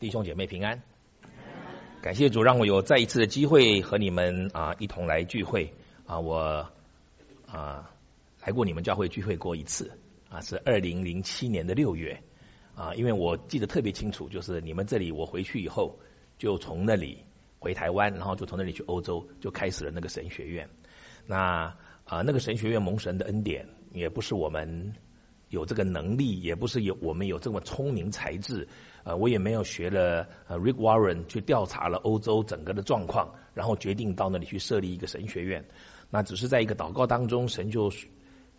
弟兄姐妹平安，感谢主让我有再一次的机会和你们啊一同来聚会。啊，我啊来过你们教会聚会过一次。啊，是二零零七年的六月。啊，因为我记得特别清楚，就是你们这里我回去以后就从那里回台湾，然后就从那里去欧洲，就开始了那个神学院。那啊那个神学院蒙神的恩典，也不是我们有这个能力，也不是有我们有这么聪明才智。呃，我也没有学了呃，Rick Warren 去调查了欧洲整个的状况，然后决定到那里去设立一个神学院。那只是在一个祷告当中，神就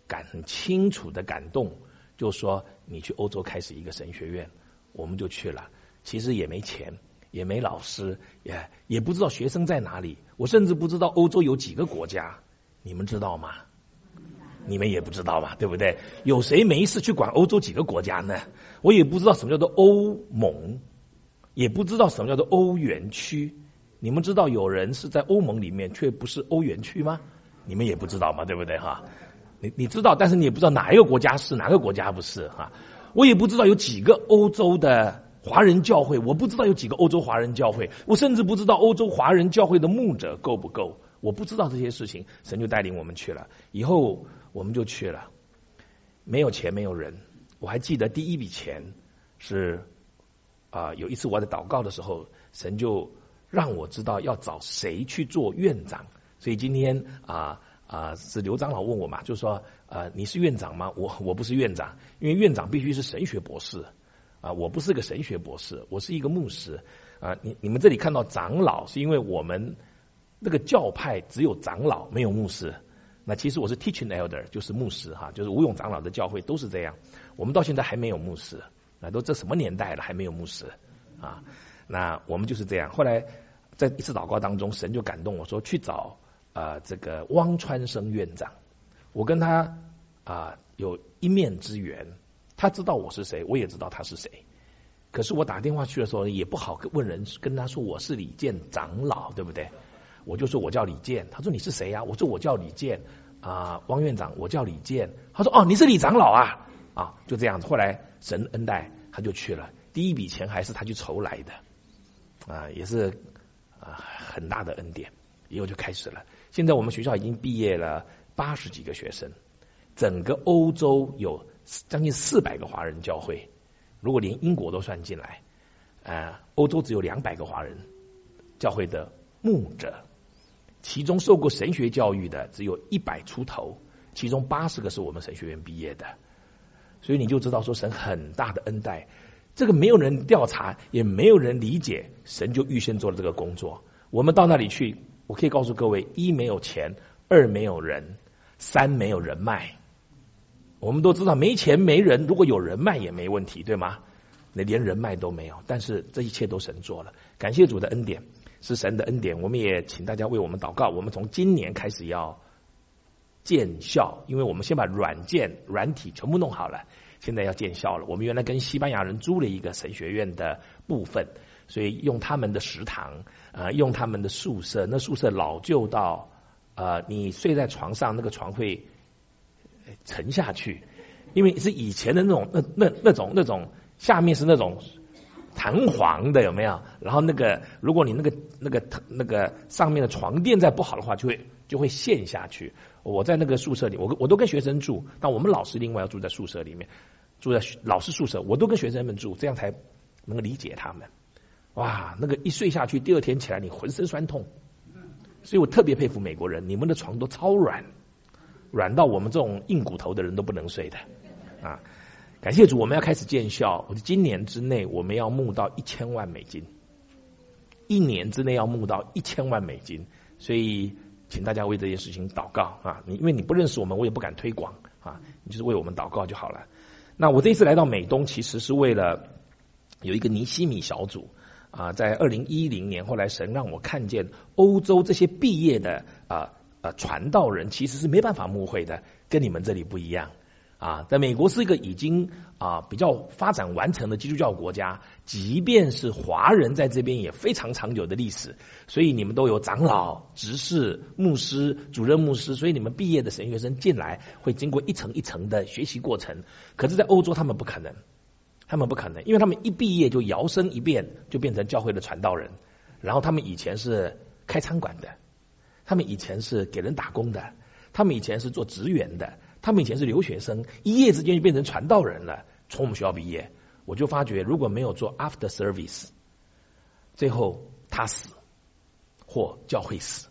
感很清楚的感动，就说你去欧洲开始一个神学院，我们就去了。其实也没钱，也没老师，也也不知道学生在哪里，我甚至不知道欧洲有几个国家，你们知道吗？你们也不知道吧，对不对？有谁没事去管欧洲几个国家呢？我也不知道什么叫做欧盟，也不知道什么叫做欧元区。你们知道有人是在欧盟里面，却不是欧元区吗？你们也不知道嘛，对不对哈？你你知道，但是你也不知道哪一个国家是，哪个国家不是哈？我也不知道有几个欧洲的华人教会，我不知道有几个欧洲华人教会，我甚至不知道欧洲华人教会的牧者够不够，我不知道这些事情，神就带领我们去了。以后。我们就去了，没有钱，没有人。我还记得第一笔钱是啊、有一次我在祷告的时候，神就让我知道要找谁去做院长。所以今天啊啊、是刘长老问我嘛，就说啊、你是院长吗？我我不是院长，因为院长必须是神学博士啊、我不是个神学博士，我是一个牧师啊、你你们这里看到长老，是因为我们那个教派只有长老，没有牧师。那其实我是 teaching elder，就是牧师哈，就是吴永长老的教会都是这样。我们到现在还没有牧师，那都这什么年代了还没有牧师啊？那我们就是这样。后来在一次祷告当中，神就感动我说去找啊、这个汪川生院长。我跟他啊、有一面之缘，他知道我是谁，我也知道他是谁。可是我打电话去的时候也不好问人，跟他说我是李健长老，对不对？我就说我叫李健，他说你是谁呀？我说我叫李健啊，汪院长，我叫李健。他说哦，你是李长老啊啊，就这样子。后来神恩待，他就去了。第一笔钱还是他去筹来的啊，也是啊很大的恩典。以后就开始了。现在我们学校已经毕业了八十几个学生，整个欧洲有将近四百个华人教会，如果连英国都算进来，啊，欧洲只有两百个华人教会的牧者。其中受过神学教育的只有一百出头，其中八十个是我们神学院毕业的，所以你就知道说神很大的恩待，这个没有人调查，也没有人理解，神就预先做了这个工作。我们到那里去，我可以告诉各位：一没有钱，二没有人，三没有人脉。我们都知道没钱没人，如果有人脉也没问题，对吗？那连人脉都没有，但是这一切都神做了，感谢主的恩典。是神的恩典，我们也请大家为我们祷告。我们从今年开始要建校，因为我们先把软件、软体全部弄好了，现在要建校了。我们原来跟西班牙人租了一个神学院的部分，所以用他们的食堂，呃，用他们的宿舍。那宿舍老旧到，呃，你睡在床上，那个床会沉下去，因为是以前的那种，那那那种那种下面是那种。弹簧的有没有？然后那个，如果你那个那个那个上面的床垫再不好的话，就会就会陷下去。我在那个宿舍里，我我都跟学生住，但我们老师另外要住在宿舍里面，住在老师宿舍，我都跟学生们住，这样才能够理解他们。哇，那个一睡下去，第二天起来你浑身酸痛。所以我特别佩服美国人，你们的床都超软，软到我们这种硬骨头的人都不能睡的啊。感谢主，我们要开始建校。我今年之内，我们要募到一千万美金。一年之内要募到一千万美金，所以请大家为这件事情祷告啊！你因为你不认识我们，我也不敢推广啊，你就是为我们祷告就好了。那我这一次来到美东，其实是为了有一个尼西米小组啊，在二零一零年，后来神让我看见欧洲这些毕业的啊啊传道人，其实是没办法牧会的，跟你们这里不一样。啊，在美国是一个已经啊比较发展完成的基督教国家，即便是华人在这边也非常长久的历史，所以你们都有长老、执事、牧师、主任牧师，所以你们毕业的神学生进来会经过一层一层的学习过程。可是，在欧洲他们不可能，他们不可能，因为他们一毕业就摇身一变，就变成教会的传道人。然后他们以前是开餐馆的，他们以前是给人打工的，他们以前是做职员的，他们以前是留学生，一夜之间就变成传道人了。从我们学校毕业，我就发觉，如果没有做 after service，最后他死或教会死，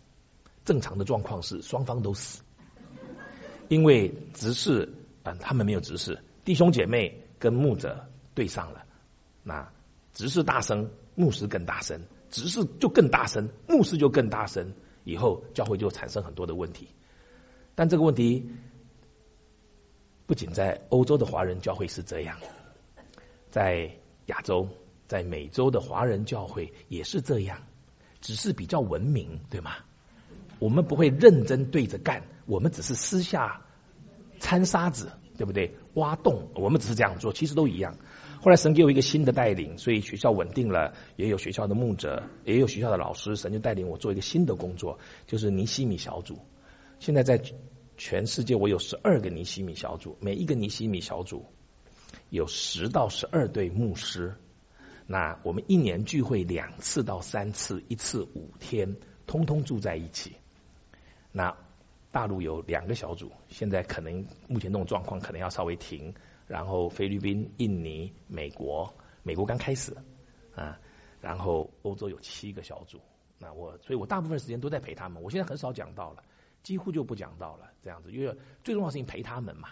正常的状况是双方都死，因为执事啊，他们没有执事，弟兄姐妹跟牧者对上了，那执事大声，牧师更大声。执事就更大声，牧师就更大声，以后教会就产生很多的问题。但这个问题不仅在欧洲的华人教会是这样，在亚洲、在美洲的华人教会也是这样，只是比较文明，对吗？我们不会认真对着干，我们只是私下掺沙子，对不对？挖洞，我们只是这样做，其实都一样。后来神给我一个新的带领，所以学校稳定了，也有学校的牧者，也有学校的老师，神就带领我做一个新的工作，就是尼西米小组。现在在全世界，我有十二个尼西米小组，每一个尼西米小组有十到十二对牧师。那我们一年聚会两次到三次，一次五天，通通住在一起。那大陆有两个小组，现在可能目前这种状况可能要稍微停。然后菲律宾、印尼、美国，美国刚开始啊，然后欧洲有七个小组，那我所以我大部分时间都在陪他们。我现在很少讲到了，几乎就不讲道了，这样子，因为最重要的事情陪他们嘛，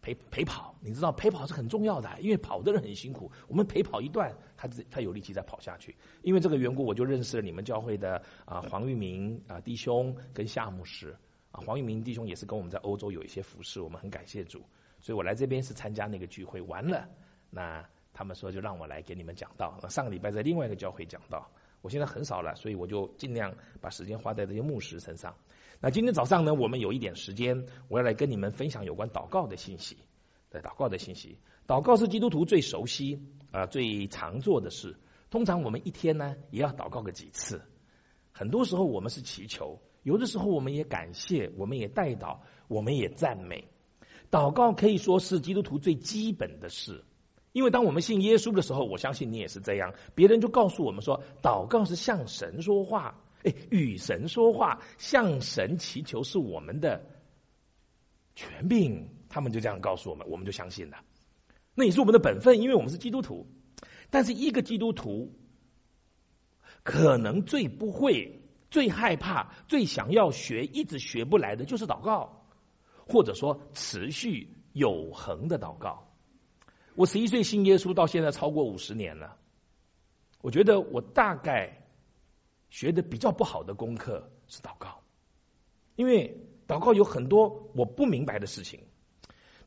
陪陪跑，你知道陪跑是很重要的，因为跑的人很辛苦，我们陪跑一段，他他有力气再跑下去。因为这个缘故，我就认识了你们教会的啊黄玉明啊弟兄跟夏牧师啊，黄玉明弟兄也是跟我们在欧洲有一些服侍，我们很感谢主。所以我来这边是参加那个聚会，完了，那他们说就让我来给你们讲道。上个礼拜在另外一个教会讲道，我现在很少了，所以我就尽量把时间花在这些牧师身上。那今天早上呢，我们有一点时间，我要来跟你们分享有关祷告的信息。对，祷告的信息，祷告是基督徒最熟悉啊、最常做的事。通常我们一天呢也要祷告个几次。很多时候我们是祈求，有的时候我们也感谢，我们也代祷，我们也赞美。祷告可以说是基督徒最基本的事，因为当我们信耶稣的时候，我相信你也是这样。别人就告诉我们说，祷告是向神说话，哎，与神说话，向神祈求是我们的权柄。他们就这样告诉我们，我们就相信了。那也是我们的本分，因为我们是基督徒。但是一个基督徒可能最不会、最害怕、最想要学、一直学不来的就是祷告。或者说持续有恒的祷告。我十一岁信耶稣到现在超过五十年了，我觉得我大概学的比较不好的功课是祷告，因为祷告有很多我不明白的事情。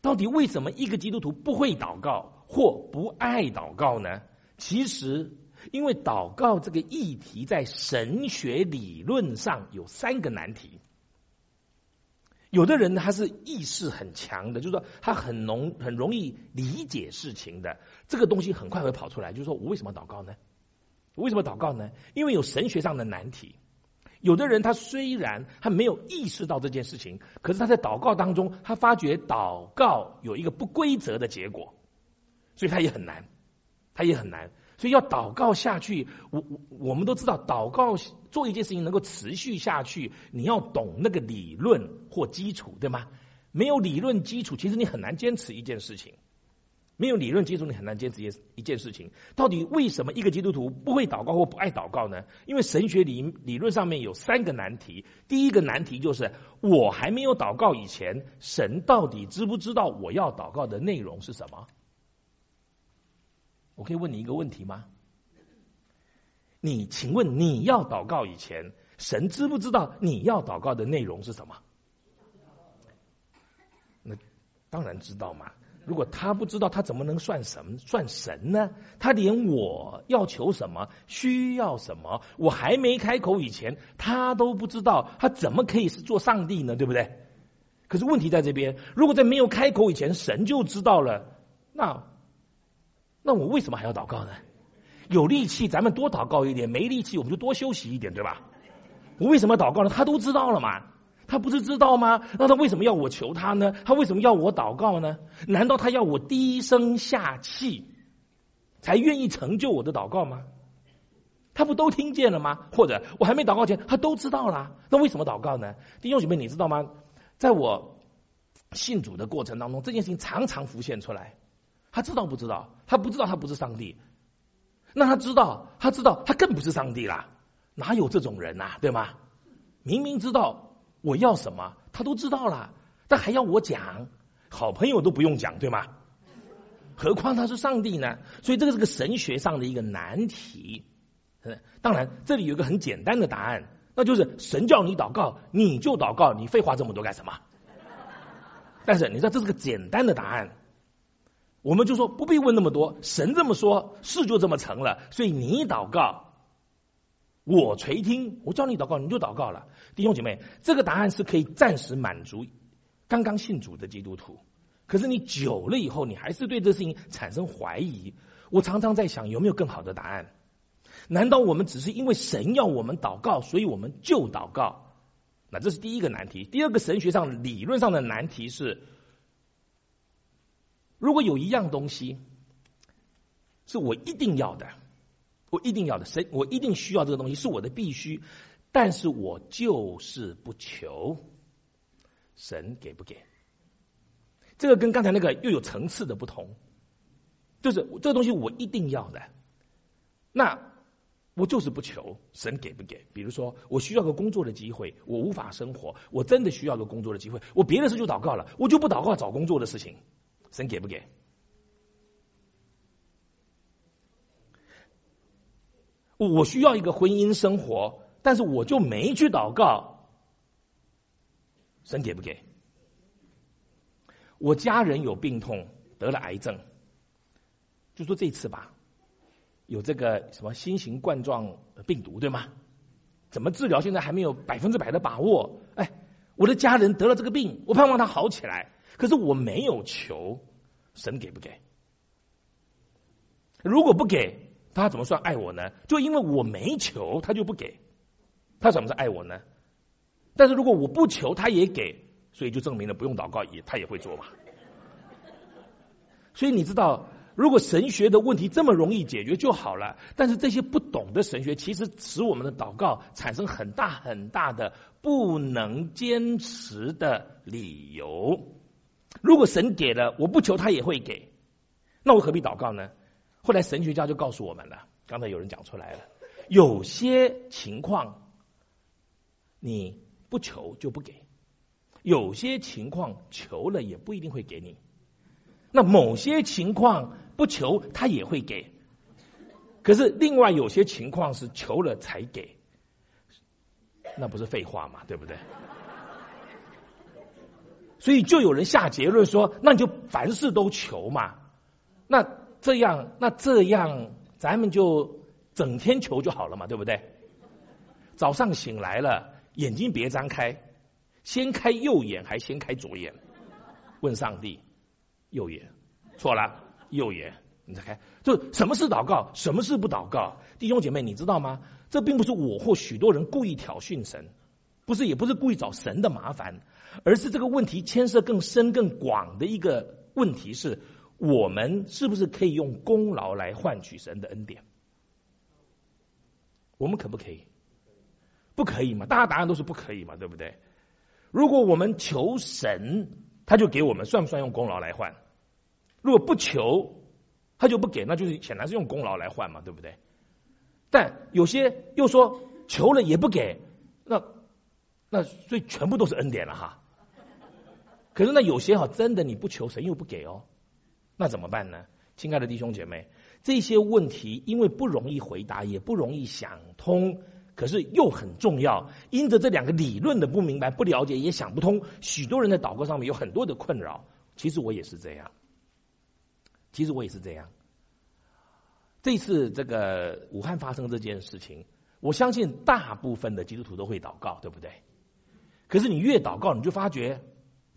到底为什么一个基督徒不会祷告或不爱祷告呢？其实，因为祷告这个议题在神学理论上有三个难题。有的人他是意识很强的，就是说他很容很容易理解事情的，这个东西很快会跑出来。就是说我为什么祷告呢？为什么祷告呢？因为有神学上的难题。有的人他虽然他没有意识到这件事情，可是他在祷告当中，他发觉祷告有一个不规则的结果，所以他也很难，他也很难。所以要祷告下去，我我我们都知道，祷告做一件事情能够持续下去，你要懂那个理论或基础，对吗？没有理论基础，其实你很难坚持一件事情。没有理论基础，你很难坚持一一件事情。到底为什么一个基督徒不会祷告或不爱祷告呢？因为神学理理论上面有三个难题。第一个难题就是，我还没有祷告以前，神到底知不知道我要祷告的内容是什么？我可以问你一个问题吗？你请问你要祷告以前，神知不知道你要祷告的内容是什么？那当然知道嘛。如果他不知道，他怎么能算什算神呢？他连我要求什么、需要什么，我还没开口以前，他都不知道，他怎么可以是做上帝呢？对不对？可是问题在这边，如果在没有开口以前，神就知道了，那。那我为什么还要祷告呢？有力气咱们多祷告一点，没力气我们就多休息一点，对吧？我为什么祷告呢？他都知道了嘛？他不是知道吗？那他为什么要我求他呢？他为什么要我祷告呢？难道他要我低声下气才愿意成就我的祷告吗？他不都听见了吗？或者我还没祷告前，他都知道了。那为什么祷告呢？弟兄姐妹，你知道吗？在我信主的过程当中，这件事情常常浮现出来。他知道不知道？他不知道，他不是上帝。那他知道，他知道，他更不是上帝啦。哪有这种人呐、啊？对吗？明明知道我要什么，他都知道了，但还要我讲。好朋友都不用讲，对吗？何况他是上帝呢？所以这个是个神学上的一个难题。当然，这里有一个很简单的答案，那就是神叫你祷告，你就祷告。你废话这么多干什么？但是你知道这是个简单的答案，我们就说不必问那么多。神这么说，事就这么成了。所以你祷告，我垂听。我叫你祷告，你就祷告了。弟兄姐妹，这个答案是可以暂时满足刚刚信主的基督徒。可是你久了以后，你还是对这事情产生怀疑。我常常在想，有没有更好的答案？难道我们只是因为神要我们祷告，所以我们就祷告？那这是第一个难题。第二个神学上理论上的难题是：如果有一样东西是我一定要的，我一定要的，神我一定需要这个东西，是我的必须，但是我就是不求，神给不给？这个跟刚才那个又有层次的不同，就是这个东西我一定要的，那。我就是不求神给不给。比如说，我需要个工作的机会，我无法生活，我真的需要个工作的机会。我别的事就祷告了，我就不祷告找工作的事情，神给不给？我需要一个婚姻生活，但是我就没去祷告，神给不给？我家人有病痛，得了癌症，就说这次吧。有这个什么新型冠状病毒，对吗？怎么治疗？现在还没有百分之百的把握。哎，我的家人得了这个病，我盼望他好起来，可是我没有求神给不给？如果不给，他怎么算爱我呢？就因为我没求，他就不给，他怎么是爱我呢？但是如果我不求，他也给，所以就证明了不用祷告也他也会做嘛。所以你知道。如果神学的问题这么容易解决就好了，但是这些不懂的神学，其实使我们的祷告产生很大很大的不能坚持的理由。如果神给了，我不求他也会给，那我何必祷告呢？后来神学家就告诉我们了，刚才有人讲出来了，有些情况你不求就不给，有些情况求了也不一定会给你。那某些情况。不求他也会给，可是另外有些情况是求了才给，那不是废话吗？对不对？所以就有人下结论说，那你就凡事都求嘛。那这样，那这样，咱们就整天求就好了嘛，对不对？早上醒来了，眼睛别张开，先开右眼还先开左眼？问上帝，右眼错了。右眼，你再看，就什么是祷告，什么是不祷告？弟兄姐妹，你知道吗？这并不是我或许多人故意挑衅神，不是，也不是故意找神的麻烦，而是这个问题牵涉更深更广的一个问题是：我们是不是可以用功劳来换取神的恩典？我们可不可以？不可以嘛？大家答案都是不可以嘛？对不对？如果我们求神，他就给我们，算不算用功劳来换？如果不求，他就不给，那就是显然是用功劳来换嘛，对不对？但有些又说求了也不给，那那所以全部都是恩典了哈。可是那有些哈，真的你不求神又不给哦，那怎么办呢？亲爱的弟兄姐妹，这些问题因为不容易回答，也不容易想通，可是又很重要。因着这两个理论的不明白、不了解，也想不通，许多人在祷告上面有很多的困扰。其实我也是这样。其实我也是这样。这次这个武汉发生这件事情，我相信大部分的基督徒都会祷告，对不对？可是你越祷告，你就发觉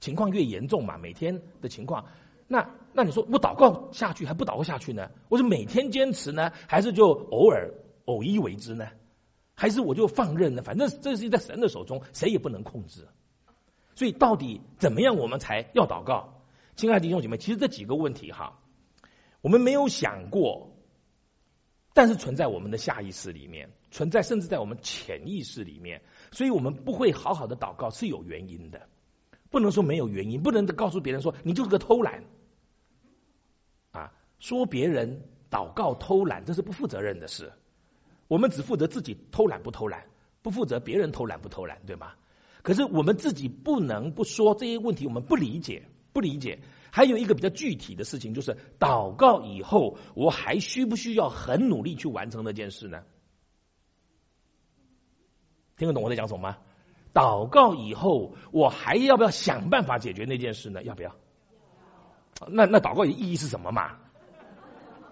情况越严重嘛。每天的情况，那那你说我祷告下去还不祷告下去呢？我是每天坚持呢，还是就偶尔偶一为之呢？还是我就放任呢？反正这是在神的手中，谁也不能控制。所以到底怎么样我们才要祷告？亲爱的弟兄姐妹，其实这几个问题哈。我们没有想过但是存在我们的下意识里面，存在甚至在我们潜意识里面，所以我们不会好好的祷告是有原因的，不能说没有原因，不能告诉别人说你就是个偷懒，啊，说别人祷告偷懒，这是不负责任的事。我们只负责自己偷懒不偷懒，不负责别人偷懒不偷懒，对吗？可是我们自己不能不说这些问题，我们不理解，不理解。还有一个比较具体的事情，就是祷告以后，我还需不需要很努力去完成那件事呢？听得懂我在讲什么吗？祷告以后，我还要不要想办法解决那件事呢？要不要？那那祷告的意义是什么嘛？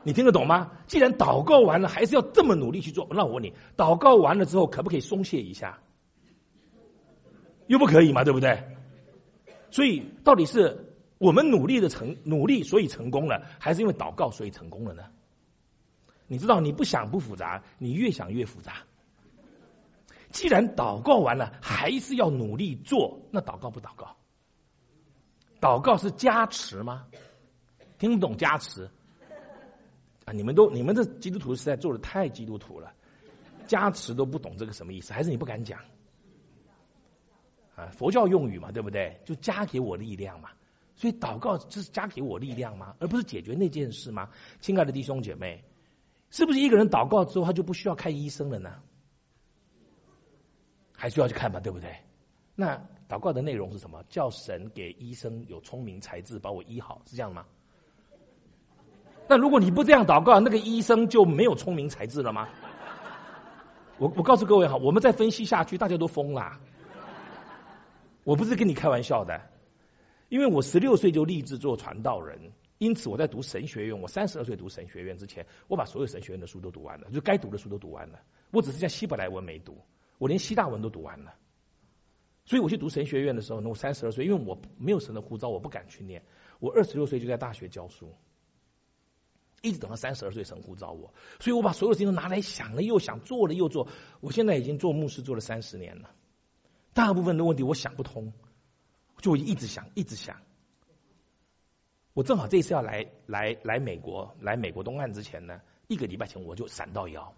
你听得懂吗？既然祷告完了，还是要这么努力去做，那我问你，祷告完了之后，可不可以松懈一下？又不可以嘛，对不对？所以到底是我们努力的成努力，所以成功了，还是因为祷告所以成功了呢？你知道，你不想不复杂，你越想越复杂。既然祷告完了，还是要努力做，那祷告不祷告？祷告是加持吗？听不懂加持？啊！你们都你们这基督徒实在做的太基督徒了，加持都不懂这个什么意思，还是你不敢讲？啊，佛教用语嘛，对不对？就加给我力量嘛。所以祷告就是加给我力量吗？而不是解决那件事吗？亲爱的弟兄姐妹，是不是一个人祷告之后他就不需要看医生了呢？还需要去看吧，对不对？那祷告的内容是什么？叫神给医生有聪明才智，把我医好，是这样吗？那如果你不这样祷告，那个医生就没有聪明才智了吗？我我告诉各位哈，我们再分析下去，大家都疯了。我不是跟你开玩笑的，因为我十六岁就立志做传道人，因此我在读神学院。我三十二岁读神学院之前，我把所有神学院的书都读完了，就该读的书都读完了。我只是像希伯来文没读，我连希腊文都读完了。所以我去读神学院的时候，那我三十二岁，因为我没有神的呼召，我不敢去念。我二十六岁就在大学教书。一直等到三十二岁，神呼召我，所以我把所有事情都拿来想了又想，做了又做。我现在已经做牧师做了三十年了，大部分的问题我想不通，就一直想，一直想。我正好这次要来来来美国，来美国东岸之前呢，一个礼拜前我就闪到腰，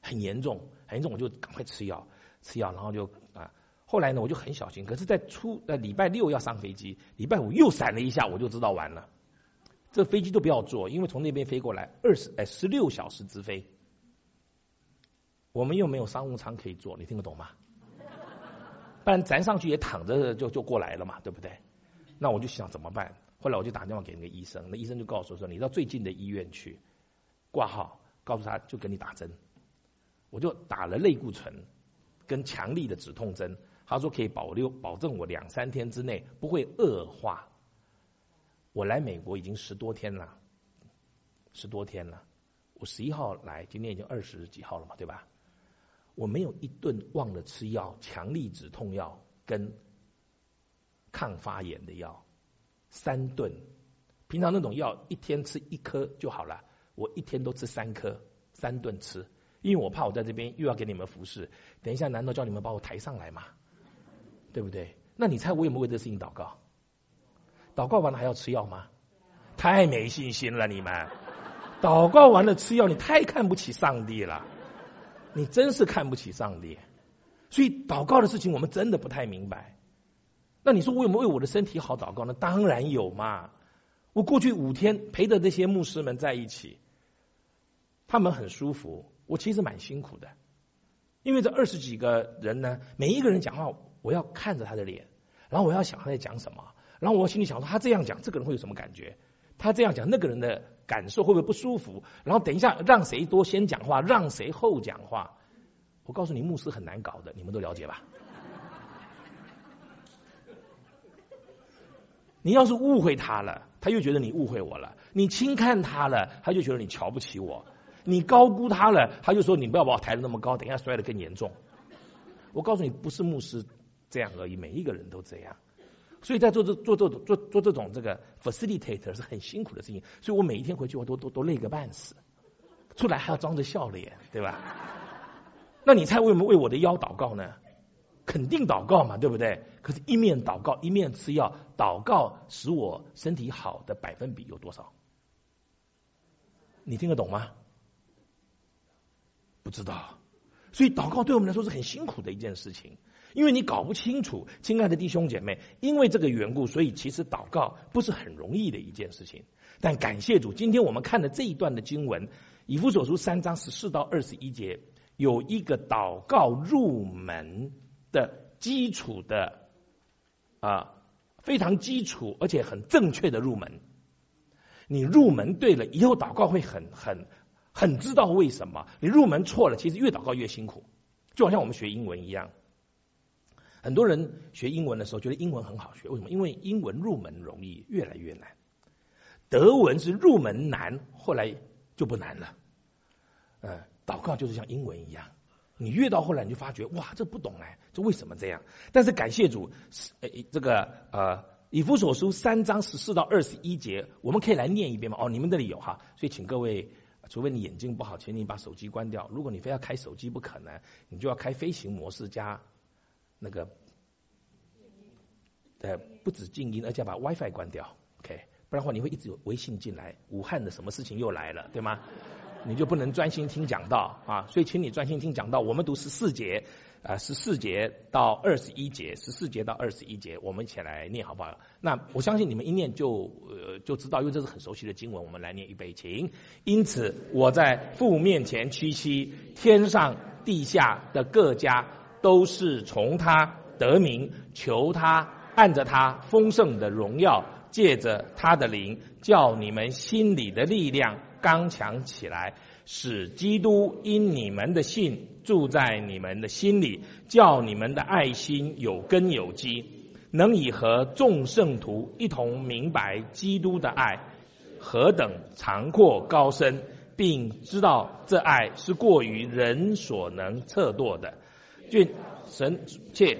很严重，很严重，我就赶快吃药，吃药，然后就啊，后来呢我就很小心，可是在初呃礼拜六要上飞机，礼拜五又闪了一下，我就知道完了。这飞机都不要坐，因为从那边飞过来二十哎十六小时直飞，我们又没有商务舱可以坐，你听得懂吗？不然咱上去也躺着就就过来了嘛，对不对？那我就想怎么办？后来我就打电话给那个医生，那医生就告诉我说：“你到最近的医院去挂号，告诉他就给你打针。”我就打了类固醇跟强力的止痛针，他说可以保留保证我两三天之内不会恶化。我来美国已经十多天了，十多天了。我十一号来，今天已经二十几号了嘛，对吧？我没有一顿忘了吃药，强力止痛药跟抗发炎的药，三顿。平常那种药一天吃一颗就好了，我一天都吃三颗，三顿吃，因为我怕我在这边又要给你们服侍，等一下难道叫你们把我抬上来吗？对不对？那你猜我有没有为这事情祷告？祷告完了还要吃药吗？太没信心了，你们！祷告完了吃药，你太看不起上帝了，你真是看不起上帝。所以祷告的事情我们真的不太明白。那你说我有没有为我的身体好祷告呢？当然有嘛！我过去五天陪着这些牧师们在一起，他们很舒服，我其实蛮辛苦的，因为这二十几个人呢，每一个人讲话，我要看着他的脸，然后我要想他在讲什么。然后我心里想说，他这样讲，这个人会有什么感觉？他这样讲，那个人的感受会不会不舒服？然后等一下，让谁多先讲话，让谁后讲话？我告诉你，牧师很难搞的，你们都了解吧？你要是误会他了，他又觉得你误会我了；你轻看他了，他就觉得你瞧不起我；你高估他了，他就说你不要把我抬得那么高，等一下摔得更严重。我告诉你，不是牧师这样而已，每一个人都这样。所以在做这做这做做这种这个 facilitator 是很辛苦的事情，所以我每一天回去我都都都累个半死，出来还要装着笑脸，对吧？那你猜为什么为我的腰祷告呢？肯定祷告嘛，对不对？可是，一面祷告一面吃药，祷告使我身体好的百分比有多少？你听得懂吗？不知道。所以祷告对我们来说是很辛苦的一件事情，因为你搞不清楚，亲爱的弟兄姐妹，因为这个缘故，所以其实祷告不是很容易的一件事情。但感谢主，今天我们看的这一段的经文，以弗所书三章十四到二十一节，有一个祷告入门的基础的啊，非常基础而且很正确的入门。你入门对了，以后祷告会很很。很知道为什么你入门错了，其实越祷告越辛苦，就好像我们学英文一样。很多人学英文的时候觉得英文很好学，为什么？因为英文入门容易，越来越难。德文是入门难，后来就不难了。嗯，祷告就是像英文一样，你越到后来你就发觉，哇，这不懂哎，这为什么这样？但是感谢主，呃，这个呃，以弗所书三章十四到二十一节，我们可以来念一遍吗？哦，你们这里有哈，所以请各位。除非你眼睛不好，请你把手机关掉。如果你非要开手机不可能，你就要开飞行模式加那个，呃，不止静音，而且要把 WiFi 关掉，OK，不然的话你会一直有微信进来。武汉的什么事情又来了，对吗？你就不能专心听讲道啊！所以请你专心听讲道。我们读十四节。啊，十四节到二十一节，十四节到二十一节，我们一起来念好不好？那我相信你们一念就呃就知道，因为这是很熟悉的经文。我们来念预备，请。因此，我在父面前屈膝，天上地下的各家都是从他得名，求他按着他丰盛的荣耀，借着他的灵，叫你们心里的力量刚强起来。使基督因你们的信住在你们的心里，叫你们的爱心有根有基，能以和众圣徒一同明白基督的爱何等长阔高深，并知道这爱是过于人所能测度的。俊神切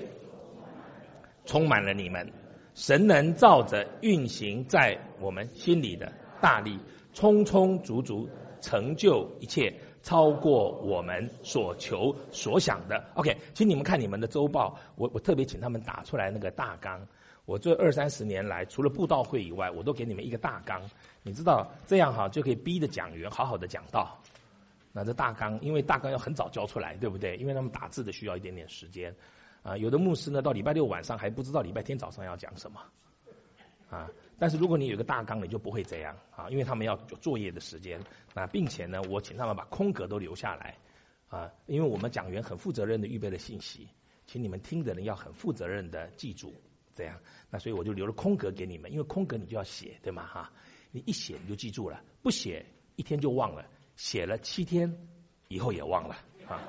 充满了你们，神能照着运行在我们心里的大力，充充足足。成就一切，超过我们所求所想的。OK，请你们看你们的周报，我我特别请他们打出来那个大纲。我这二三十年来，除了布道会以外，我都给你们一个大纲。你知道这样哈，就可以逼着讲员好好的讲道。那这大纲，因为大纲要很早交出来，对不对？因为他们打字的需要一点点时间。啊，有的牧师呢，到礼拜六晚上还不知道礼拜天早上要讲什么。啊。但是如果你有个大纲，你就不会这样啊，因为他们要有作业的时间啊，并且呢，我请他们把空格都留下来啊，因为我们讲员很负责任的预备了信息，请你们听的人要很负责任的记住，这样，那所以我就留了空格给你们，因为空格你就要写，对吗？哈，你一写你就记住了，不写一天就忘了，写了七天以后也忘了啊。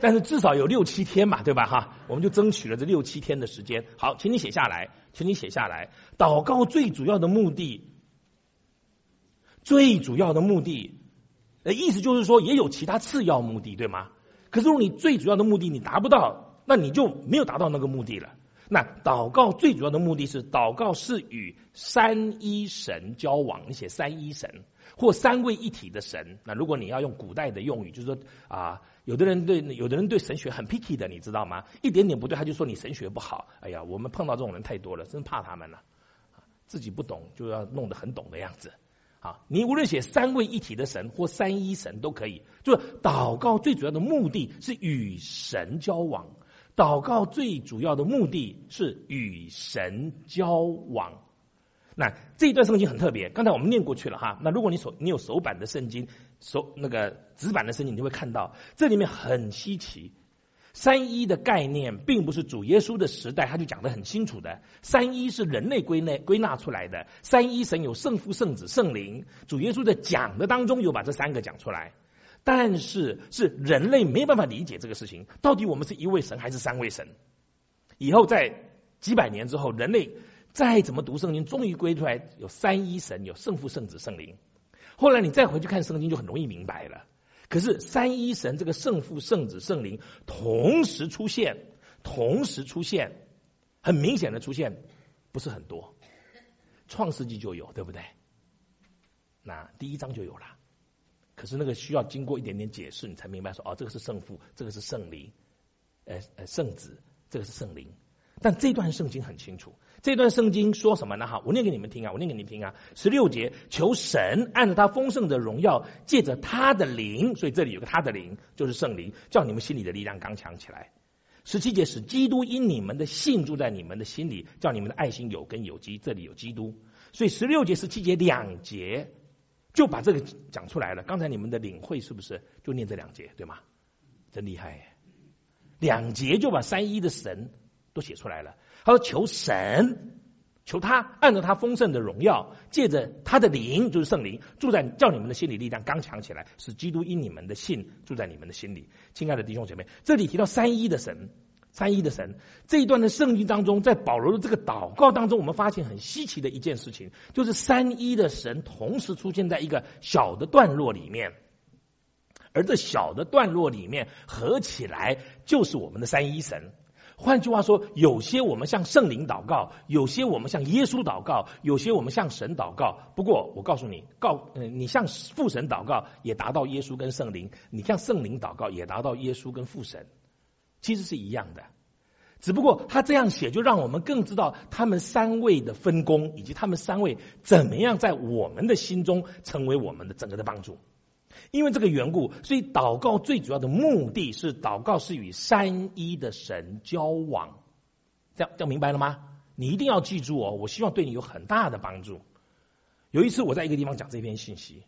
但是至少有六七天嘛，对吧？哈，我们就争取了这六七天的时间。好，请你写下来，请你写下来。祷告最主要的目的，最主要的目的，呃，意思就是说也有其他次要目的，对吗？可是如果你最主要的目的你达不到，那你就没有达到那个目的了。那祷告最主要的目的是，祷告是与三一神交往。你写三一神或三位一体的神。那如果你要用古代的用语，就是说啊。有的人对有的人对神学很 picky 的，你知道吗？一点点不对，他就说你神学不好。哎呀，我们碰到这种人太多了，真怕他们了。自己不懂就要弄得很懂的样子。啊，你无论写三位一体的神或三一神都可以。就是祷告最主要的目的是与神交往，祷告最主要的目的是与神交往。那这一段圣经很特别，刚才我们念过去了哈。那如果你手你有手版的圣经，手那个纸版的圣经，你就会看到这里面很稀奇。三一的概念并不是主耶稣的时代他就讲得很清楚的，三一是人类归类归纳出来的。三一神有圣父、圣子、圣灵，主耶稣在讲的当中有把这三个讲出来，但是是人类没办法理解这个事情，到底我们是一位神还是三位神？以后在几百年之后，人类。再怎么读圣经，终于归出来有三一神，有圣父、圣子、圣灵。后来你再回去看圣经，就很容易明白了。可是三一神这个圣父、圣子、圣灵同时出现，同时出现，很明显的出现，不是很多。创世纪就有，对不对？那第一章就有了。可是那个需要经过一点点解释，你才明白说，哦，这个是圣父，这个是圣灵，呃呃，圣子，这个是圣灵。但这段圣经很清楚，这段圣经说什么呢？哈，我念给你们听啊，我念给你们听啊。十六节，求神按照他丰盛的荣耀，借着他的灵，所以这里有个他的灵，就是圣灵，叫你们心里的力量刚强起来。十七节，使基督因你们的信住在你们的心里，叫你们的爱心有根有基。这里有基督，所以十六节、十七节两节就把这个讲出来了。刚才你们的领会是不是就念这两节，对吗？真厉害！两节就把三一的神都写出来了。他说：“求神，求他按照他丰盛的荣耀，借着他的灵，就是圣灵，住在叫你们的心里力量刚强起来，使基督因你们的信住在你们的心里。”亲爱的弟兄姐妹，这里提到三一的神，三一的神这一段的圣经当中，在保罗的这个祷告当中，我们发现很稀奇的一件事情，就是三一的神同时出现在一个小的段落里面。而这小的段落里面合起来就是我们的三一神。换句话说，有些我们向圣灵祷告，有些我们向耶稣祷告，有些我们向神祷告。不过我告诉你，告嗯，你向父神祷告也达到耶稣跟圣灵，你向圣灵祷告也达到耶稣跟父神，其实是一样的。只不过他这样写，就让我们更知道他们三位的分工，以及他们三位怎么样在我们的心中成为我们的整个的帮助。因为这个缘故，所以祷告最主要的目的是祷告是与三一的神交往，这样这样明白了吗？你一定要记住哦，我希望对你有很大的帮助。有一次我在一个地方讲这篇信息，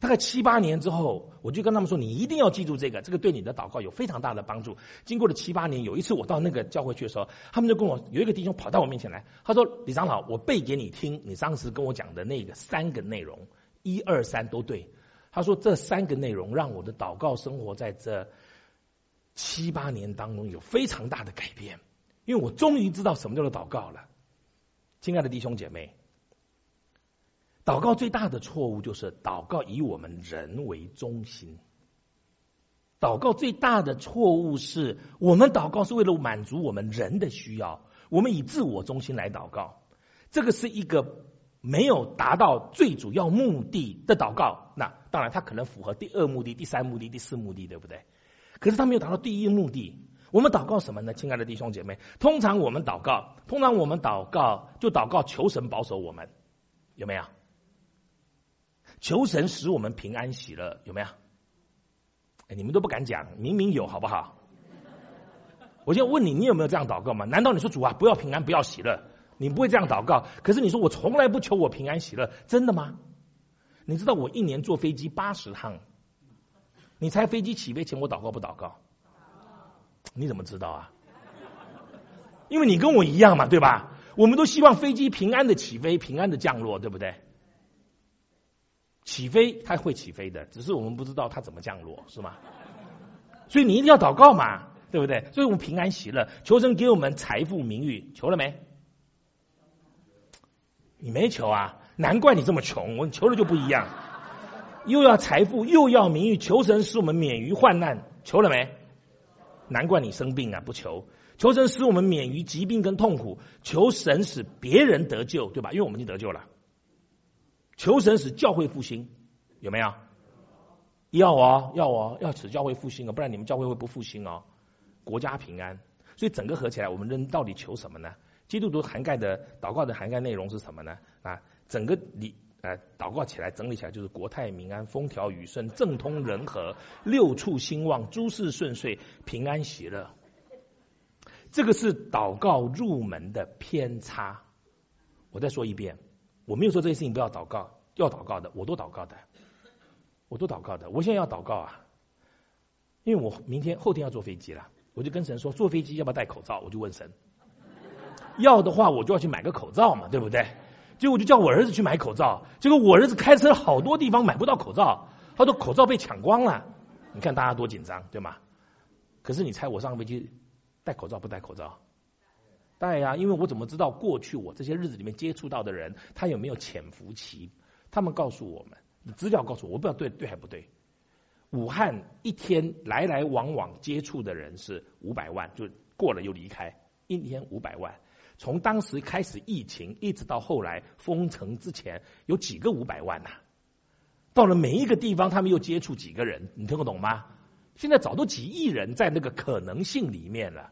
大概七八年之后，我就跟他们说，你一定要记住这个，这个对你的祷告有非常大的帮助。经过了七八年，有一次我到那个教会去的时候，他们就跟我有一个弟兄跑到我面前来，他说：“李长老，我背给你听，你当时跟我讲的那个三个内容，一二三都对。”他说：“这三个内容让我的祷告生活在这七八年当中有非常大的改变，因为我终于知道什么叫做祷告了。”亲爱的弟兄姐妹，祷告最大的错误就是祷告以我们人为中心。祷告最大的错误是我们祷告是为了满足我们人的需要，我们以自我中心来祷告，这个是一个。没有达到最主要目的的祷告，那当然他可能符合第二目的、第三目的、第四目的，对不对？可是他没有达到第一目的。我们祷告什么呢？亲爱的弟兄姐妹，通常我们祷告，通常我们祷告就祷告求神保守我们，有没有？求神使我们平安喜乐，有没有？哎，你们都不敢讲，明明有，好不好？我先问你，你有没有这样祷告吗？难道你说主啊，不要平安，不要喜乐？你不会这样祷告，可是你说我从来不求我平安喜乐，真的吗？你知道我一年坐飞机八十趟，你猜飞机起飞前我祷告不祷告？你怎么知道啊？因为你跟我一样嘛，对吧？我们都希望飞机平安的起飞，平安的降落，对不对？起飞它会起飞的，只是我们不知道它怎么降落，是吗？所以你一定要祷告嘛，对不对？所以我们平安喜乐，求神给我们财富名誉，求了没？你没求啊？难怪你这么穷。我求了就不一样，又要财富，又要名誉，求神使我们免于患难。求了没？难怪你生病啊，不求。求神使我们免于疾病跟痛苦。求神使别人得救，对吧？因为我们已经得救了。求神使教会复兴，有没有？要哦，要哦，要使教会复兴哦，不然你们教会会不复兴哦。国家平安，所以整个合起来，我们人到底求什么呢？基督徒涵盖的祷告的涵盖内容是什么呢？啊，整个你呃祷告起来整理起来就是国泰民安、风调雨顺、政通人和、六畜兴旺、诸事顺遂、平安喜乐。这个是祷告入门的偏差。我再说一遍，我没有说这些事情不要祷告，要祷告的，我都祷告的，我都祷告的。我现在要祷告啊，因为我明天后天要坐飞机了，我就跟神说，坐飞机要不要戴口罩？我就问神。要的话，我就要去买个口罩嘛，对不对？结果我就叫我儿子去买口罩，结果我儿子开车好多地方买不到口罩，他说口罩被抢光了。你看大家多紧张，对吗？可是你猜我上飞机戴口罩不戴口罩？对呀，因为我怎么知道过去我这些日子里面接触到的人他有没有潜伏期？他们告诉我们，资料告诉我，我不知道对对还不对。武汉一天来来往往接触的人是五百万，就过了又离开，一天五百万。从当时开始疫情，一直到后来封城之前，有几个五百万呐、到了每一个地方，他们又接触几个人，你听得懂吗？现在早都几亿人在那个可能性里面了，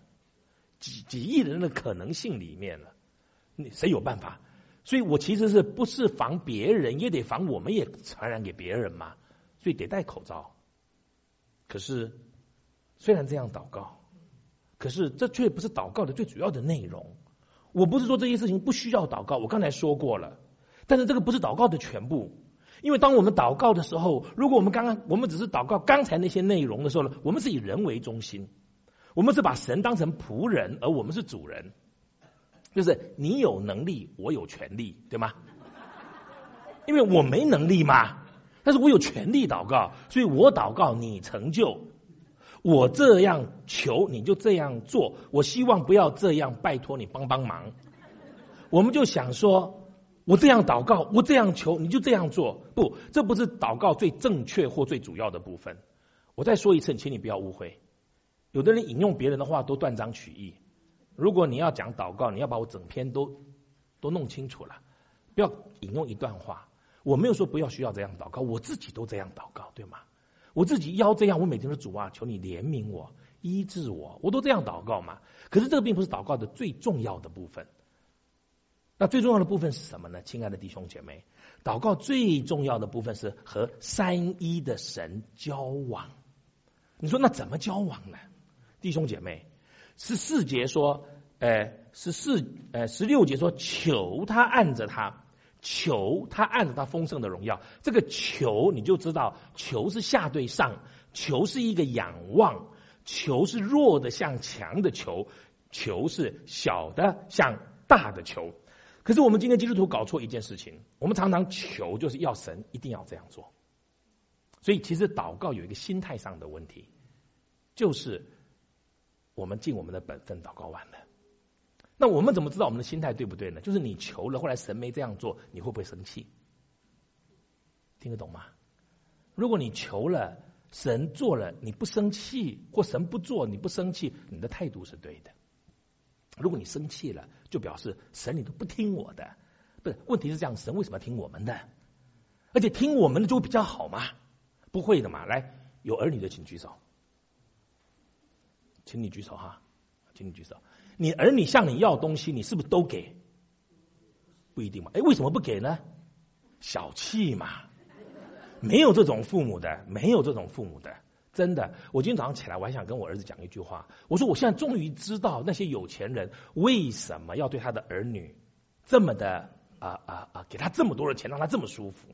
几几亿人的可能性里面了，你谁有办法？所以我其实是不是防别人，也得防我们也传染给别人嘛，所以得戴口罩。可是虽然这样祷告，可是这却不是祷告的最主要的内容。我不是说这些事情不需要祷告，我刚才说过了，但是这个不是祷告的全部。因为当我们祷告的时候，如果我们刚刚我们只是祷告刚才那些内容的时候呢，我们是以人为中心，我们是把神当成仆人，而我们是主人，就是你有能力，我有权利，对吗？因为我没能力嘛，但是我有权利祷告，所以我祷告你成就，我这样求你就这样做，我希望不要这样，拜托你帮帮忙。我们就想说。我这样祷告，我这样求，你就这样做。不，这不是祷告最正确或最主要的部分。我再说一次，请你不要误会。有的人引用别人的话都断章取义。如果你要讲祷告，你要把我整篇都都弄清楚了，不要引用一段话。我没有说不要需要这样祷告，我自己都这样祷告，对吗？我自己要这样，我每天都主啊，求你怜悯我，医治我，我都这样祷告嘛。可是这个并不是祷告的最重要的部分。那最重要的部分是什么呢？亲爱的弟兄姐妹，祷告最重要的部分是和三一的神交往。你说那怎么交往呢？弟兄姐妹，十四节说，呃，十四呃十六节说，求他按着他，求他按着他丰盛的荣耀。这个求你就知道，求是下对上，求是一个仰望，求是弱的向强的求，求是小的向大的求。可是我们今天基督徒搞错一件事情，我们常常求就是要神一定要这样做，所以其实祷告有一个心态上的问题，就是我们尽我们的本分祷告完了，那我们怎么知道我们的心态对不对呢？就是你求了，后来神没这样做，你会不会生气？听得懂吗？如果你求了，神做了，你不生气，或神不做你不生气，你的态度是对的。如果你生气了，就表示神你都不听我的，不是？问题是这样，神为什么要听我们的？而且听我们的就会比较好嘛？不会的嘛！来，有儿女的请举手，请你举手哈，请你举手。你儿女向你要东西，你是不是都给？不一定嘛。哎，为什么不给呢？小气嘛。没有这种父母的，没有这种父母的。真的，我今天早上起来，我还想跟我儿子讲一句话。我说，我现在终于知道那些有钱人为什么要对他的儿女这么的啊啊啊，给他这么多的钱，让他这么舒服。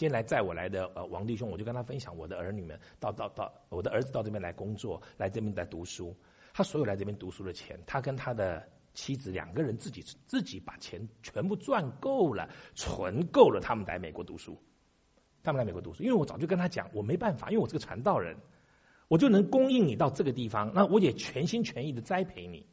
今天来载我来的呃王弟兄，我就跟他分享我的儿女们到到到我的儿子到这边来工作，来这边来读书。他所有来这边读书的钱，他跟他的妻子两个人自己自己把钱全部赚够了，存够了，他们来美国读书。他们来美国读书，因为我早就跟他讲，我没办法，因为我是个传道人，我就能供应你到这个地方，那我也全心全意的栽培你。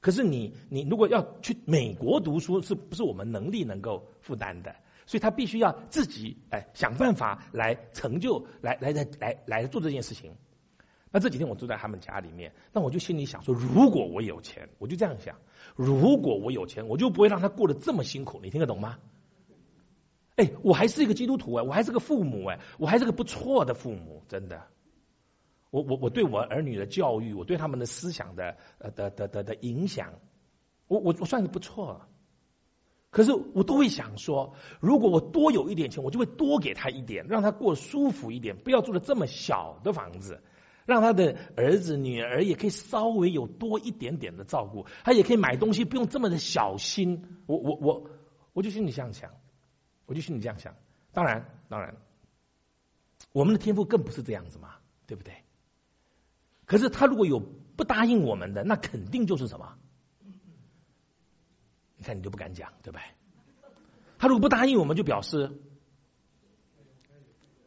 可是你，你如果要去美国读书，是不是我们能力能够负担的？所以他必须要自己哎想办法来成就，来来来来来做这件事情。那这几天我住在他们家里面，那我就心里想说，如果我有钱，我就这样想，如果我有钱，我就不会让他过得这么辛苦。你听得懂吗？哎，我还是一个基督徒哎，我还是个父母哎，我还是个不错的父母，真的。我我我对我儿女的教育，我对他们的思想的呃的的的的影响，我我我算是不错。可是我都会想说，如果我多有一点钱，我就会多给他一点，让他过舒服一点，不要住的这么小的房子，让他的儿子女儿也可以稍微有多一点点的照顾，他也可以买东西不用这么的小心。我我我我就心里这样想。我就心里这样想，当然，当然，我们的天赋更不是这样子嘛，对不对？可是他如果有不答应我们的，那肯定就是什么？看你都不敢讲，对不对？他如果不答应我们，就表示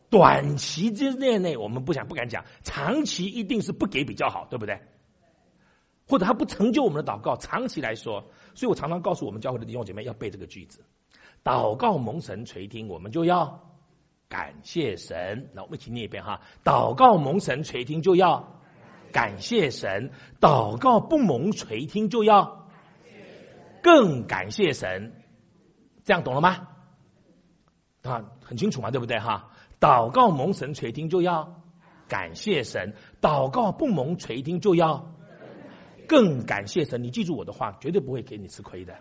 短期之内内我们不想不敢讲，长期一定是不给比较好，对不对？或者他不成就我们的祷告，长期来说，所以我常常告诉我们教会的弟兄姐妹要背这个句子。祷告蒙神垂听，我们就要感谢神。那我们一起念一遍哈：祷告蒙神垂听，就要感谢神；祷告不蒙垂听，就要更感谢神。这样懂了吗？啊，很清楚嘛，对不对哈？祷告蒙神垂听，就要感谢神；祷告不蒙垂听，就要更感谢神。你记住我的话，绝对不会给你吃亏的，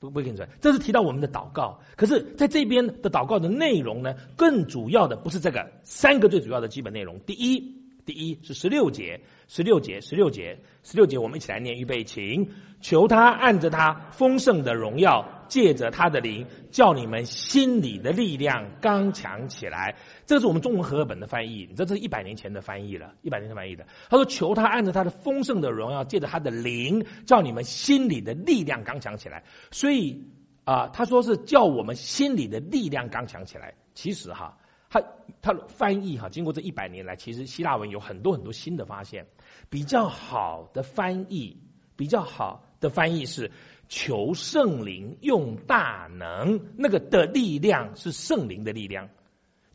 不不会给你吃亏。这是提到我们的祷告，可是在这边的祷告的内容呢，更主要的不是这个，三个最主要的基本内容。第一，第一是十六节，十六节，十六节，十六节，我们一起来念，预备，请求他按着他丰盛的荣耀，借着他的灵，叫你们心里的力量刚强起来。这是我们中文和合本的翻译，你知道这是一百年前的翻译了，一百年前翻译的。他说：“求他按着他的丰盛的荣耀，借着他的灵，叫你们心里的力量刚强起来。”所以啊、他说是叫我们心里的力量刚强起来。其实哈。他他翻译哈，经过这一百年来，其实希腊文有很多很多新的发现。比较好的翻译，比较好的翻译是求圣灵用大能，那个的力量是圣灵的力量。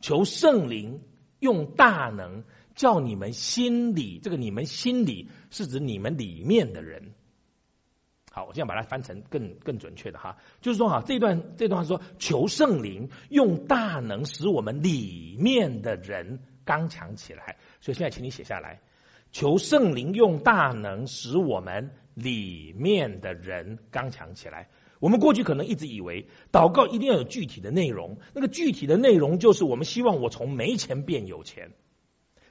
求圣灵用大能，叫你们心里，这个你们心里是指你们里面的人。好，我这样把它翻成更更准确的哈，就是说哈，这段这段话说求圣灵用大能使我们里面的人刚强起来，所以现在请你写下来，求圣灵用大能使我们里面的人刚强起来。我们过去可能一直以为祷告一定要有具体的内容，那个具体的内容就是我们希望我从没钱变有钱，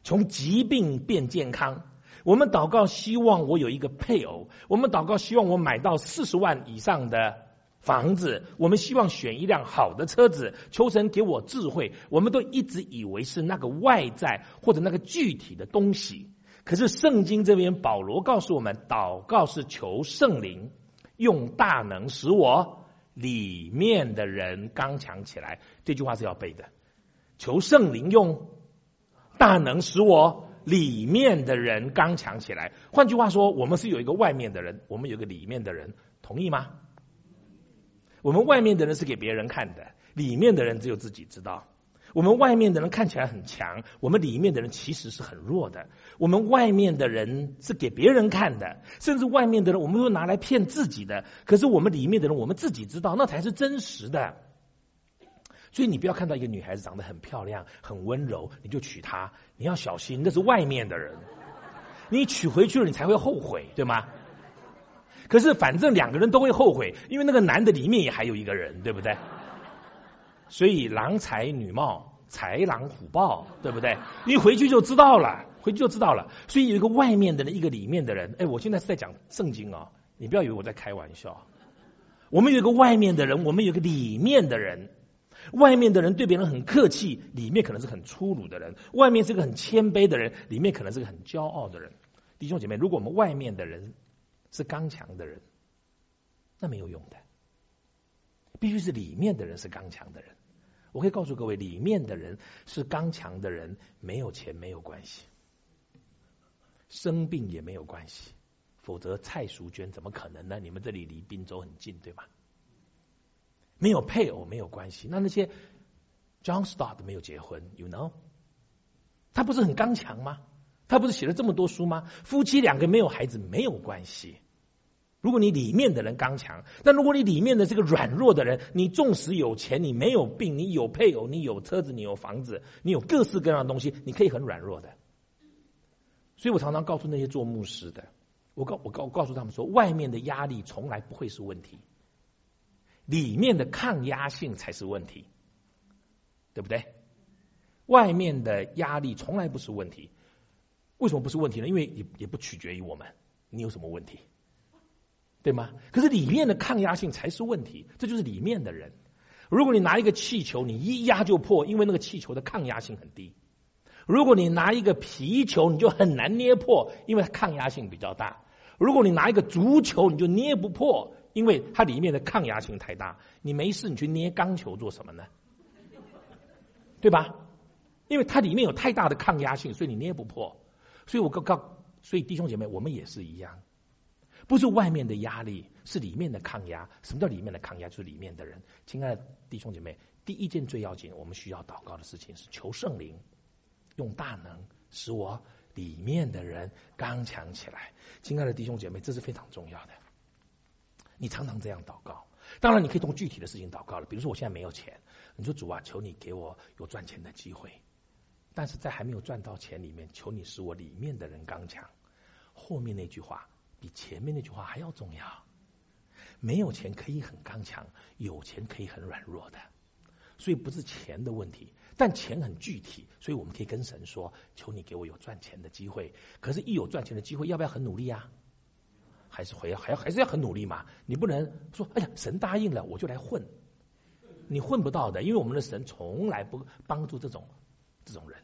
从疾病变健康。我们祷告，希望我有一个配偶；我们祷告，希望我买到四十万以上的房子；我们希望选一辆好的车子。求神给我智慧。我们都一直以为是那个外在或者那个具体的东西。可是圣经这边保罗告诉我们，祷告是求圣灵用大能使我里面的人刚强起来。这句话是要背的。求圣灵用大能使我。里面的人刚强起来。换句话说，我们是有一个外面的人，我们有一个里面的人，同意吗？我们外面的人是给别人看的，里面的人只有自己知道。我们外面的人看起来很强，我们里面的人其实是很弱的。我们外面的人是给别人看的，甚至外面的人我们都拿来骗自己的。可是我们里面的人，我们自己知道，那才是真实的。所以你不要看到一个女孩子长得很漂亮、很温柔，你就娶她。你要小心，那是外面的人。你娶回去了，你才会后悔，对吗？可是反正两个人都会后悔，因为那个男的里面也还有一个人，对不对？所以郎才女貌，豺狼虎豹，对不对？你回去就知道了，回去就知道了。所以有一个外面的人，一个里面的人。哎，我现在是在讲圣经哦，你不要以为我在开玩笑。我们有一个外面的人，我们有一个里面的人。外面的人对别人很客气，里面可能是很粗鲁的人；外面是个很谦卑的人，里面可能是个很骄傲的人。弟兄姐妹，如果我们外面的人是刚强的人，那没有用的。必须是里面的人是刚强的人。我可以告诉各位，里面的人是刚强的人，没有钱没有关系，生病也没有关系。否则蔡淑娟怎么可能呢？你们这里离滨州很近，对吗？没有配偶没有关系，那那些 John Stott 没有结婚，you know，他不是很刚强吗？他不是写了这么多书吗？夫妻两个没有孩子没有关系，如果你里面的人刚强，但如果你里面的这个软弱的人，你纵使有钱，你没有病，你有配偶，你有车子，你有房子，你有各式各样的东西，你可以很软弱的。所以我常常告诉那些做牧师的，我告我告我告诉他们说，外面的压力从来不会是问题。里面的抗压性才是问题，对不对？外面的压力从来不是问题，为什么不是问题呢？因为也也不取决于我们，你有什么问题，对吗？可是里面的抗压性才是问题，这就是里面的人。如果你拿一个气球，你一压就破，因为那个气球的抗压性很低；如果你拿一个皮球，你就很难捏破，因为它抗压性比较大；如果你拿一个足球，你就捏不破。因为它里面的抗压性太大，你没事你去捏钢球做什么呢？对吧？因为它里面有太大的抗压性，所以你捏不破。所以我告告，所以弟兄姐妹，我们也是一样，不是外面的压力，是里面的抗压。什么叫里面的抗压？就是里面的人。亲爱的弟兄姐妹，第一件最要紧，我们需要祷告的事情是求圣灵用大能使我里面的人刚强起来。亲爱的弟兄姐妹，这是非常重要的。你常常这样祷告，当然你可以通过具体的事情祷告了。比如说我现在没有钱，你说主啊，求你给我有赚钱的机会。但是在还没有赚到钱里面，求你使我里面的人刚强。后面那句话比前面那句话还要重要。没有钱可以很刚强，有钱可以很软弱的。所以不是钱的问题，但钱很具体，所以我们可以跟神说：“求你给我有赚钱的机会。”可是，一有赚钱的机会，要不要很努力啊？还是回还要还是要很努力嘛？你不能说：“哎呀，神答应了，我就来混。”你混不到的，因为我们的神从来不帮助这种这种人。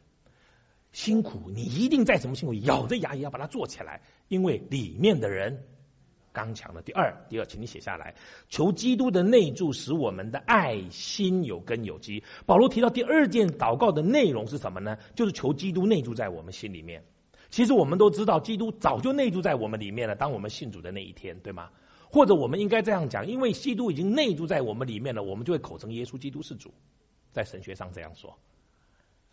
辛苦，你一定再怎么辛苦，咬着牙也要把它做起来，因为里面的人。刚强的。第二，第二，请你写下来。求基督的内住，使我们的爱心有根有基。保罗提到第二件祷告的内容是什么呢？就是求基督内住在我们心里面。其实我们都知道，基督早就内住在我们里面了。当我们信主的那一天，对吗？或者我们应该这样讲，因为基督已经内住在我们里面了，我们就会口称耶稣基督是主，在神学上这样说。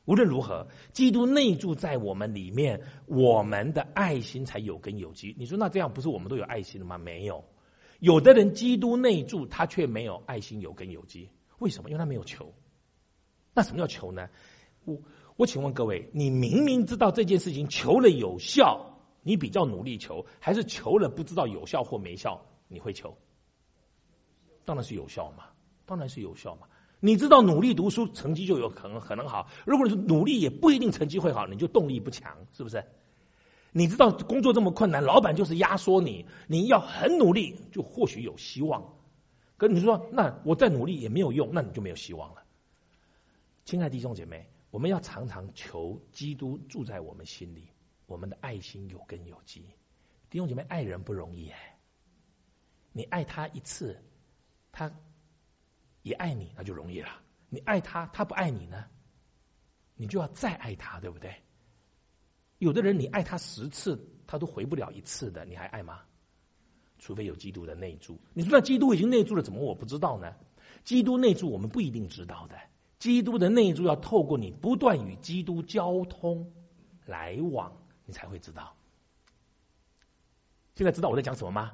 无论如何，基督内住在我们里面，我们的爱心才有根有基。你说那这样不是我们都有爱心了吗？没有，有的人基督内住，他却没有爱心有根有基。为什么？因为他没有求。那什么叫求呢？我我请问各位，你明明知道这件事情求了有效，你比较努力求，还是求了不知道有效或没效，你会求？当然是有效嘛，当然是有效嘛。你知道努力读书成绩就有可能可能好，如果你努力也不一定成绩会好，你就动力不强，是不是？你知道工作这么困难，老板就是压缩你，你要很努力，就或许有希望。可你说那我再努力也没有用，那你就没有希望了。亲爱的弟兄姐妹，我们要常常求基督住在我们心里，我们的爱心有根有基。弟兄姐妹，爱人不容易哎，你爱他一次，他。也爱你，那就容易了。你爱他，他不爱你呢，你就要再爱他，对不对？有的人你爱他十次，他都回不了一次的，你还爱吗？除非有基督的内住。你说那基督已经内住了，怎么我不知道呢？基督内住我们不一定知道的。基督的内住要透过你不断与基督交通来往，你才会知道。现在知道我在讲什么吗？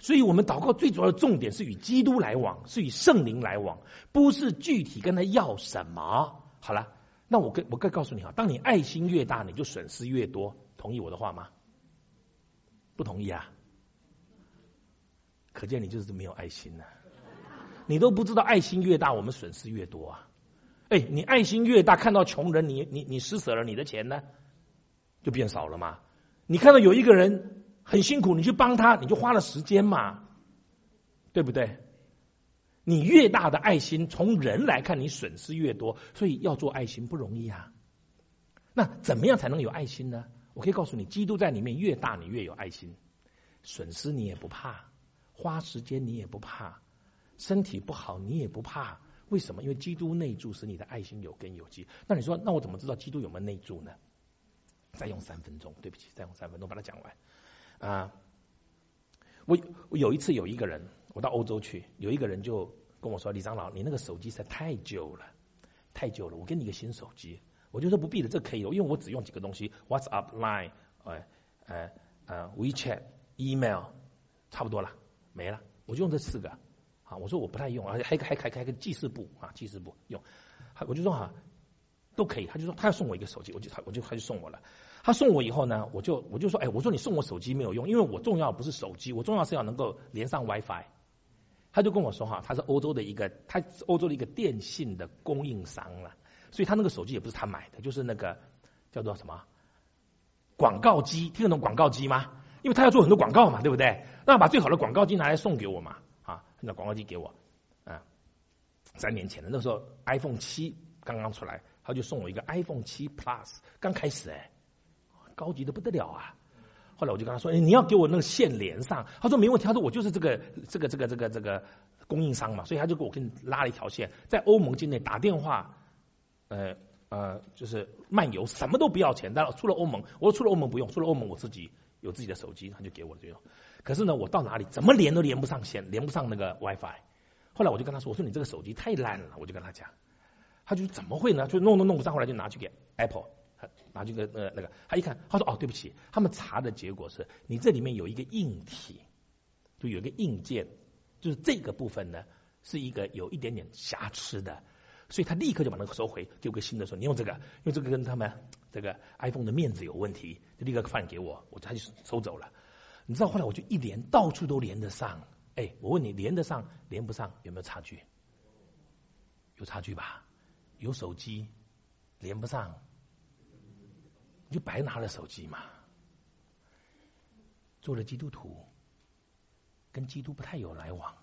所以我们祷告最主要的重点是与基督来往，是与圣灵来往，不是具体跟他要什么。好了，那我跟我该告诉你啊，当你爱心越大，你就损失越多。同意我的话吗？不同意啊？可见你就是没有爱心呢、你都不知道爱心越大，我们损失越多啊。哎，你爱心越大，看到穷人，你你你施舍了你的钱呢，就变少了嘛。你看到有一个人。很辛苦，你去帮他，你就花了时间嘛，对不对？你越大的爱心，从人来看，你损失越多，所以要做爱心不容易啊。那怎么样才能有爱心呢？我可以告诉你，基督在里面越大，你越有爱心，损失你也不怕，花时间你也不怕，身体不好你也不怕。为什么？因为基督内住，使你的爱心有根有基。那你说，那我怎么知道基督有没有内住呢？再用三分钟，对不起，再用三分钟把它讲完。啊，我我有一次有一个人，我到欧洲去，有一个人就跟我说：“李长老，你那个手机实在太旧了，太旧了，我给你个新手机。”我就说不必的，这可以，因为我只用几个东西：WhatsApp、Line、呃呃呃 WeChat、Email，差不多了，没了，我就用这四个。啊，我说我不太用，而且还还还还个记事簿啊，记事簿用，我就说哈、啊，都可以。他就说他要送我一个手机，我就他我就他就送我了。他送我以后呢，我就我就说，哎，我说你送我手机没有用，因为我重要不是手机，我重要是要能够连上 WiFi。他就跟我说哈，他是欧洲的一个，他欧洲的一个电信的供应商了，所以他那个手机也不是他买的，就是那个叫做什么广告机，听得懂广告机吗？因为他要做很多广告嘛，对不对？那把最好的广告机拿来送给我嘛，那广告机给我，啊，三年前的那时候 iPhone 七刚刚出来，他就送我一个 iPhone 七 Plus，刚开始哎。高级的不得了啊！后来我就跟他说：“哎，你要给我那个线连上。”他说：“没问题。”他说：“我就是这个这个这个这个这个供应商嘛。”所以他就给我给你拉了一条线，在欧盟境内打电话，呃呃，就是漫游，什么都不要钱。但出了欧盟，我说出了欧盟不用，出了欧盟我自己有自己的手机，他就给我这种。可是呢，我到哪里怎么连都连不上线，连不上那个 WiFi。后来我就跟他说：“我说你这个手机太烂了。”我就跟他讲，他就怎么会呢？就弄都弄不上，后来就拿去给 Apple。拿去个呃那个，他一看，他说哦，对不起，他们查的结果是你这里面有一个硬体，就有一个硬件，就是这个部分呢是一个有一点点瑕疵的，所以他立刻就把那个收回，丢个新的说：“你用这个，用这个跟他们这个 iPhone 的面子有问题，就立刻换给我，我他就收走了。你知道后来我就一连到处都连得上。哎，我问你，连得上连不上有没有差距？有差距吧？有手机连不上，你就白拿了手机嘛。做了基督徒，跟基督不太有来往，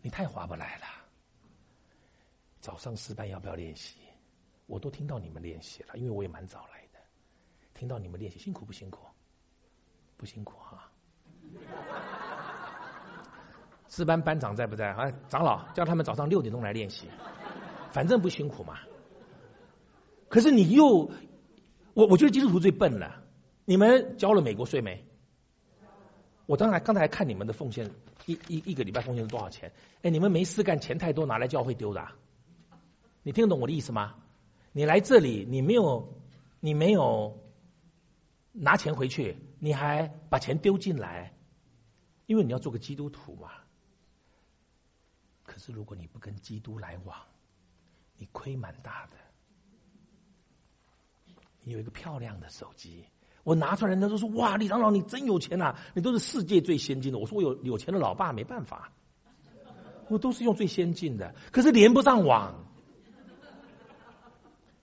你太划不来了。”早上诗班要不要练习？我都听到你们练习了，因为我也蛮早来的。听到你们练习，辛苦不辛苦？不辛苦哈。四班班长在不在？啊，长老叫他们早上六点钟来练习，反正不辛苦嘛。可是你又，我我觉得基督徒最笨了。你们交了美国税没？我刚才刚才看你们的奉献，一一一个礼拜奉献是多少钱？哎，你们没事干，钱太多，拿来教会丢的。你听得懂我的意思吗？你来这里，你没有，你没有拿钱回去，你还把钱丢进来，因为你要做个基督徒嘛。可是如果你不跟基督来往，你亏蛮大的。你有一个漂亮的手机，我拿出来，人家都说：“哇，李长老你真有钱呐，你都是世界最先进的。”我说：“我有有钱的老爸，没办法，我都是用最先进的，可是连不上网。”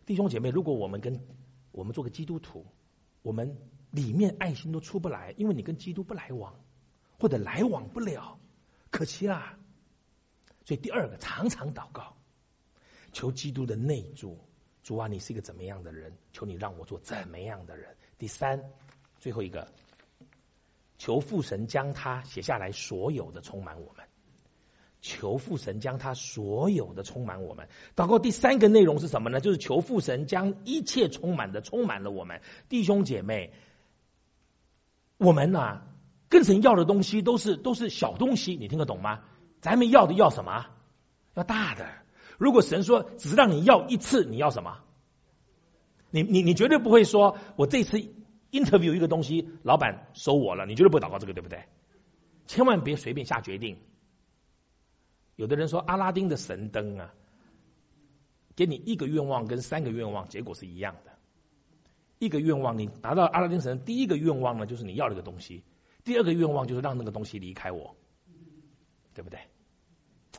弟兄姐妹，如果我们跟我们做个基督徒，我们里面爱心都出不来，因为你跟基督不来往，或者来往不了，可惜啦。所以第二个，常常祷告，求基督的内助。主啊，你是一个怎么样的人？求你让我做怎么样的人。第三，最后一个，求父神将他写下来，所有的充满我们。求父神将他所有的充满我们。祷告第三个内容是什么呢？就是求父神将一切充满的充满了我们。弟兄姐妹，我们呐、啊，跟神要的东西都是都是小东西，你听得懂吗？咱们要的要什么？要大的。如果神说只让你要一次，你要什么？你你你绝对不会说，我这次 interview 一个东西，老板收我了，你绝对不会祷告这个，对不对？千万别随便下决定。有的人说阿拉丁的神灯啊，给你一个愿望跟三个愿望结果是一样的。一个愿望你拿到阿拉丁神，第一个愿望呢就是你要那个东西，第二个愿望就是让那个东西离开我，对不对？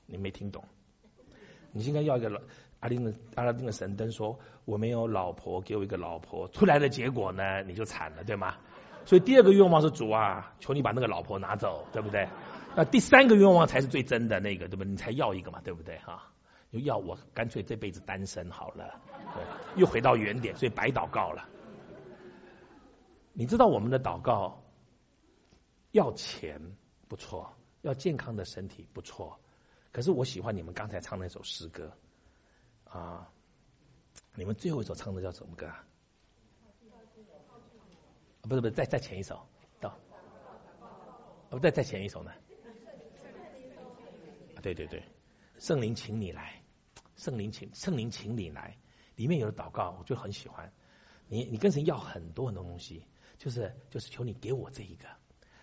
你没听懂？你应该要一个阿拉丁的阿拉丁的神灯，说我没有老婆，给我一个老婆。出来的结果呢，你就惨了，对吗？所以第二个愿望是主啊，求你把那个老婆拿走，对不对？那第三个愿望才是最真的那个，对不对？你才要一个嘛，对不对？哈，又要我干脆这辈子单身好了，对，又回到原点，所以白祷告了。你知道我们的祷告要钱不错，要健康的身体不错，可是我喜欢你们刚才唱那首诗歌啊，你们最后一首唱的叫什么歌啊？不是不是，再再前一首到，不再再前一首呢？对对对，圣灵，请你来，圣灵请圣灵，请你来。里面有的祷告，我就很喜欢。你你跟神要很多很多东西，就是就是求你给我这一个，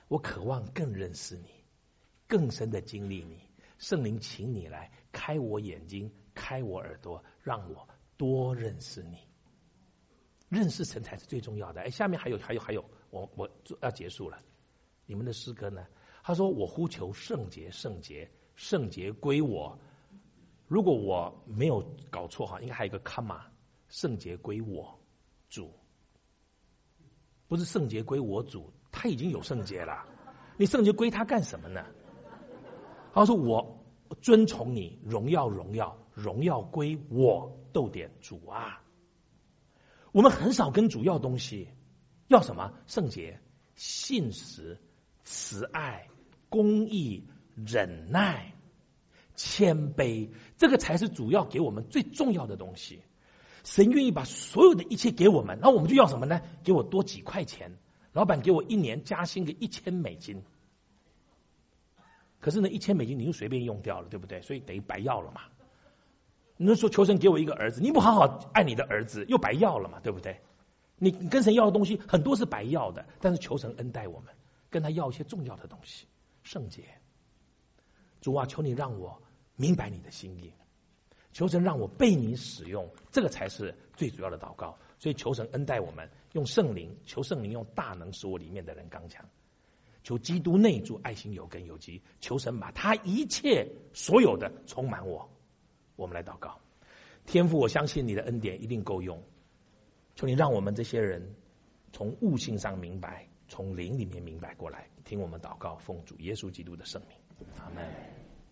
我渴望更认识你，更深的经历你。圣灵，请你来开我眼睛，开我耳朵，让我多认识你。认识神才是最重要的。哎，下面还有还有还有，我我要结束了。你们的诗歌呢？他说：“我呼求圣洁，圣洁。”圣洁归我。如果我没有搞错哈，应该还有一个 comma，圣洁归我主，不是圣洁归我主，他已经有圣洁了，你圣洁归他干什么呢？他说我尊崇你，荣耀荣耀荣耀归我，逗点主啊。我们很少跟主要东西，要什么？圣洁、信实、慈爱、公义。忍耐、谦卑，这个才是主要给我们最重要的东西。神愿意把所有的一切给我们，那我们就要什么呢？给我多几块钱，老板给我一年加薪个一千美金。可是呢，一千美金你就随便用掉了，对不对？所以等于白要了嘛。你说求神给我一个儿子，你不好好爱你的儿子，又白要了嘛，对不对？你你跟神要的东西很多是白要的，但是求神恩待我们，跟他要一些重要的东西，圣洁。主啊，求你让我明白你的心意，求神让我被你使用，这个才是最主要的祷告。所以求神恩待我们，用圣灵，求圣灵用大能使我里面的人刚强。求基督内住，爱心有根有基。求神把他一切所有的充满我。我们来祷告，天父，我相信你的恩典一定够用。求你让我们这些人从悟性上明白，从灵里面明白过来。听我们祷告，奉主耶稣基督的圣名，阿门。